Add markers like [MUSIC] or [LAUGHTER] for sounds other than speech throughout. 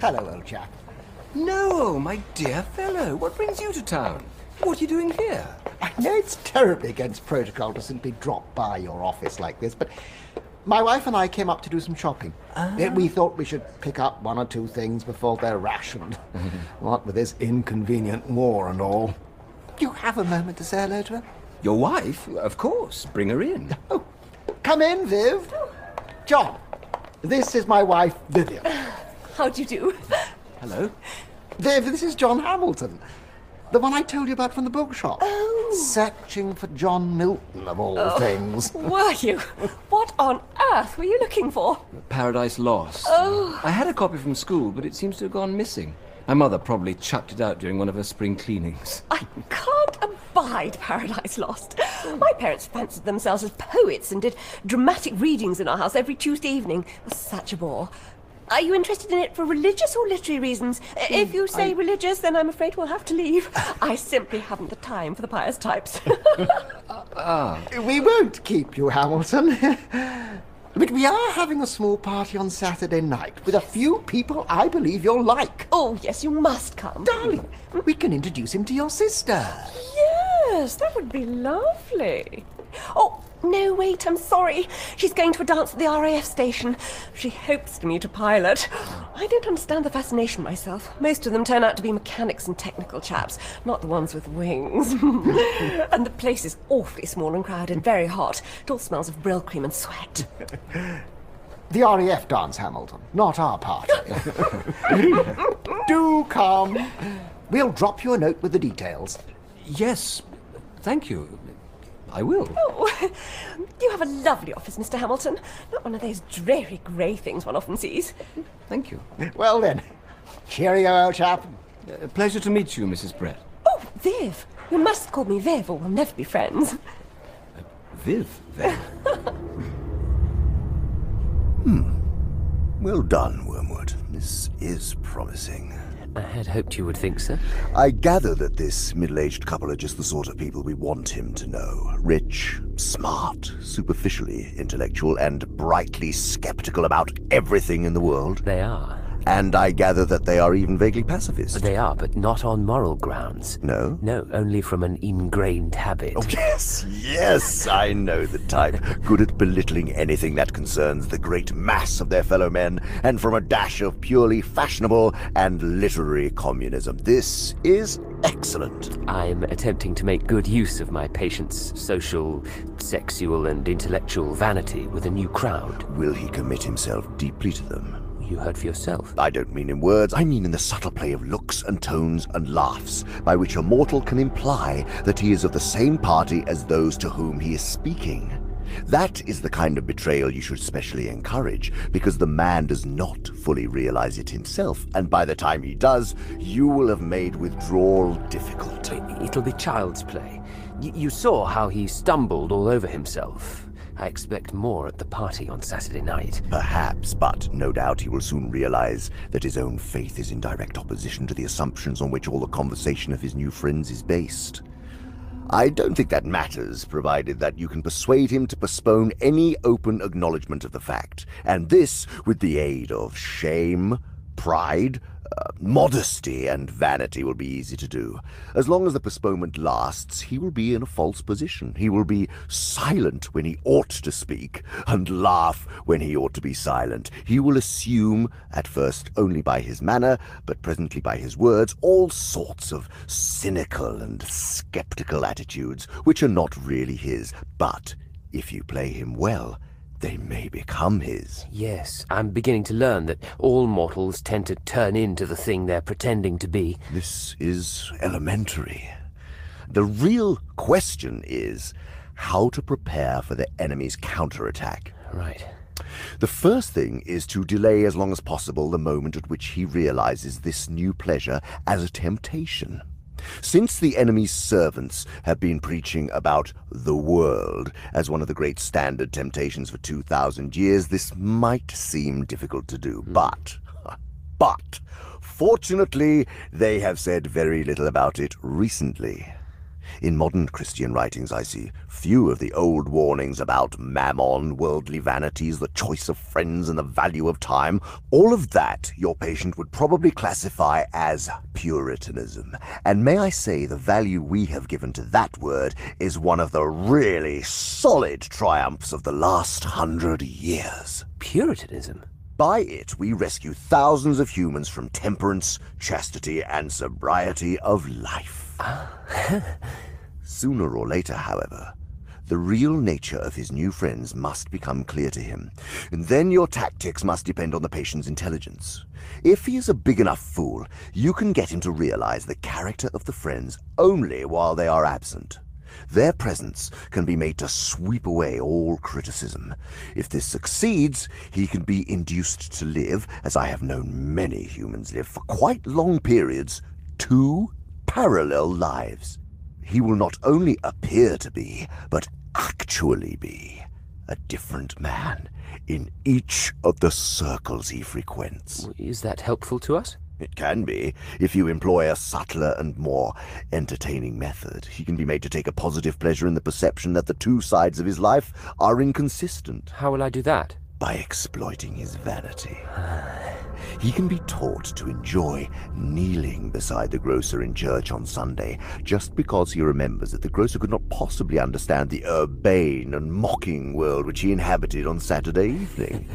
Hello, old chap. No, my dear fellow, what brings you to town? What are you doing here? I know it's terribly against protocol to simply drop by your office like this, but my wife and I came up to do some shopping. Ah. Uh, We thought we should pick up one or two things before they're rationed. [LAUGHS] what with this inconvenient war and all. You have a moment to say hello to her? Your wife? Of course. Bring her in. Oh, come in, Viv. John, this is my wife, Vivian. [LAUGHS] How do you do? Hello. Viv, this is John Hamilton. The one I told you about from the bookshop. Oh. Searching for John Milton, of all oh, things. [LAUGHS] Were you? What on earth were you looking for? Paradise Lost. Oh. I had a copy from school, but it seems to have gone missing. My mother probably chucked it out during one of her spring cleanings. [LAUGHS] I can't abide Paradise Lost. My parents fancied themselves as poets and did dramatic readings in our house every Tuesday evening. It was such a bore. Are you interested in it for religious or literary reasons? Uh, hmm, if you say religious, then I'm afraid we'll have to leave. [LAUGHS] I simply haven't the time for the pious types. [LAUGHS] Ah, we won't keep you, Hamilton. [LAUGHS] but we are having a small party on Saturday night with a few people I believe you'll like. oh, yes, you must come. Darling, we can introduce him to your sister. Yes, that would be lovely. Oh, no, wait, I'm sorry. She's going to a dance at the RAF station. She hopes to meet a pilot. I don't understand the fascination myself. Most of them turn out to be mechanics and technical chaps, not the ones with wings. [LAUGHS] and the place is awfully small and crowded, very hot. It all smells of Brylcreem and sweat. [LAUGHS] The RAF dance, Hamilton, not our party. [LAUGHS] Do come. We'll drop you a note with the details. Yes, thank you. I will. Oh, [LAUGHS] you have a lovely office, Mr. Hamilton. Not one of those dreary grey things one often sees. Thank you. Well then, cheerio, old chap. Uh, pleasure to meet you, Mrs. Brett. Oh, Viv. You must call me Viv, or we'll never be friends. Viv, then. [LAUGHS] Well done, Wormwood. This is promising. I had hoped you would think so. I gather that this middle aged couple are just the sort of people we want him to know. Rich, smart, superficially intellectual, and brightly skeptical about everything in the world. They are. And I gather that they are even vaguely pacifist. They are, but not on moral grounds. No? No, only from an ingrained habit. Oh, yes, yes, I know the type. Good at belittling anything that concerns the great mass of their fellow men, and from a dash of purely fashionable and literary communism. This is excellent. I'm attempting to make good use of my patient's social, sexual, and intellectual vanity with a new crowd. Will he commit himself deeply to them? You heard for yourself. I don't mean in words, I mean in the subtle play of looks and tones and laughs, by which a mortal can imply that he is of the same party as those to whom he is speaking. That is the kind of betrayal you should specially encourage, because the man does not fully realize it himself, and by the time he does, you will have made withdrawal difficult. It'll be child's play. Y- you saw how he stumbled all over himself. I expect more at the party on Saturday night. Perhaps, but no doubt he will soon realize that his own faith is in direct opposition to the assumptions on which all the conversation of his new friends is based. I don't think that matters, provided that you can persuade him to postpone any open acknowledgement of the fact, and this with the aid of shame, pride, modesty, and vanity will be easy to do. As long as the postponement lasts, he will be in a false position. He will be silent when he ought to speak, and laugh when he ought to be silent. He will assume, at first only by his manner, but presently by his words, all sorts of cynical and skeptical attitudes, which are not really his. But if you play him well, they may become his. Yes, I'm beginning to learn that all mortals tend to turn into the thing they're pretending to be. This is elementary. The real question is how to prepare for the enemy's counterattack. Right. The first thing is to delay as long as possible the moment at which he realizes this new pleasure as a temptation. Since the enemy's servants have been preaching about the world as one of the great standard temptations for 2,000 years, this might seem difficult to do. Hmm. But, [LAUGHS] but, fortunately, they have said very little about it recently. In modern Christian writings, I see few of the old warnings about mammon, worldly vanities, the choice of friends, and the value of time. All of that your patient would probably classify as Puritanism. And may I say, the value we have given to that word is one of the really solid triumphs of the last hundred years. Puritanism? By it, we rescue thousands of humans from temperance, chastity, and sobriety of life. [LAUGHS] Sooner or later, however, the real nature of his new friends must become clear to him, and then your tactics must depend on the patient's intelligence. If he is a big enough fool, you can get him to realize the character of the friends only while they are absent. Their presence can be made to sweep away all criticism. If this succeeds, he can be induced to live, as I have known many humans live for quite long periods, two parallel lives. He will not only appear to be, but actually be, a different man in each of the circles he frequents. Is that helpful to us? It can be. If you employ a subtler and more entertaining method, he can be made to take a positive pleasure in the perception that the two sides of his life are inconsistent. How will I do that? By exploiting his vanity. [SIGHS] [SIGHS] [SIGHS] He can be taught to enjoy kneeling beside the grocer in church on Sunday just because he remembers that the grocer could not possibly understand the urbane and mocking world which he inhabited on Saturday evening.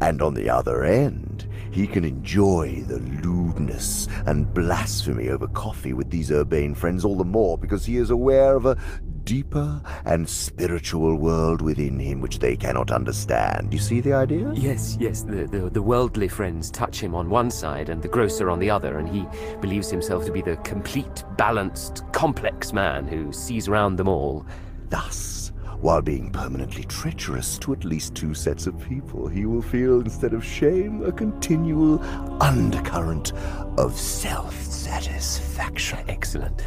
And on the other end, he can enjoy the lewdness and blasphemy over coffee with these urbane friends all the more because he is aware of a deeper and spiritual world within him which they cannot understand. You see the idea? Yes, yes. The, the, the worldly friends touch him on one side and the grocer on the other, and he believes himself to be the complete, balanced, complex man who sees round them all. Thus, while being permanently treacherous to at least two sets of people, he will feel, instead of shame, a continual undercurrent of self satisfaction. Excellent.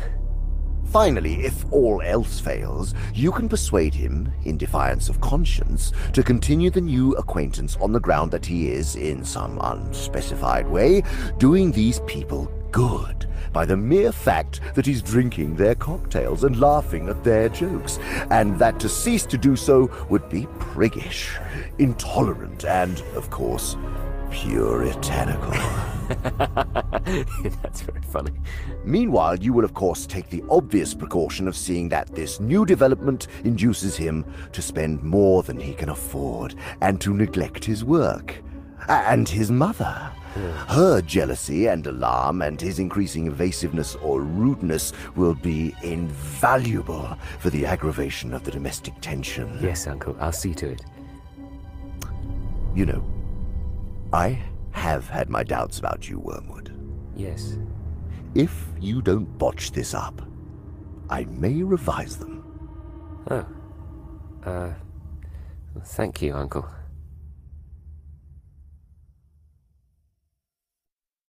Finally, if all else fails, you can persuade him, in defiance of conscience, to continue the new acquaintance on the ground that he is, in some unspecified way, doing these people good by the mere fact that he's drinking their cocktails and laughing at their jokes, and that to cease to do so would be priggish, intolerant, and, of course, puritanical. [LAUGHS] That's very funny. Meanwhile, you will of course take the obvious precaution of seeing that this new development induces him to spend more than he can afford and to neglect his work. And his mother. Her jealousy and alarm and his increasing evasiveness or rudeness will be invaluable for the aggravation of the domestic tension. Yes, Uncle, I'll see to it. You know, I have had my doubts about you, Wormwood. Yes. If you don't botch this up, I may revise them. Oh. Uh. Thank you, Uncle.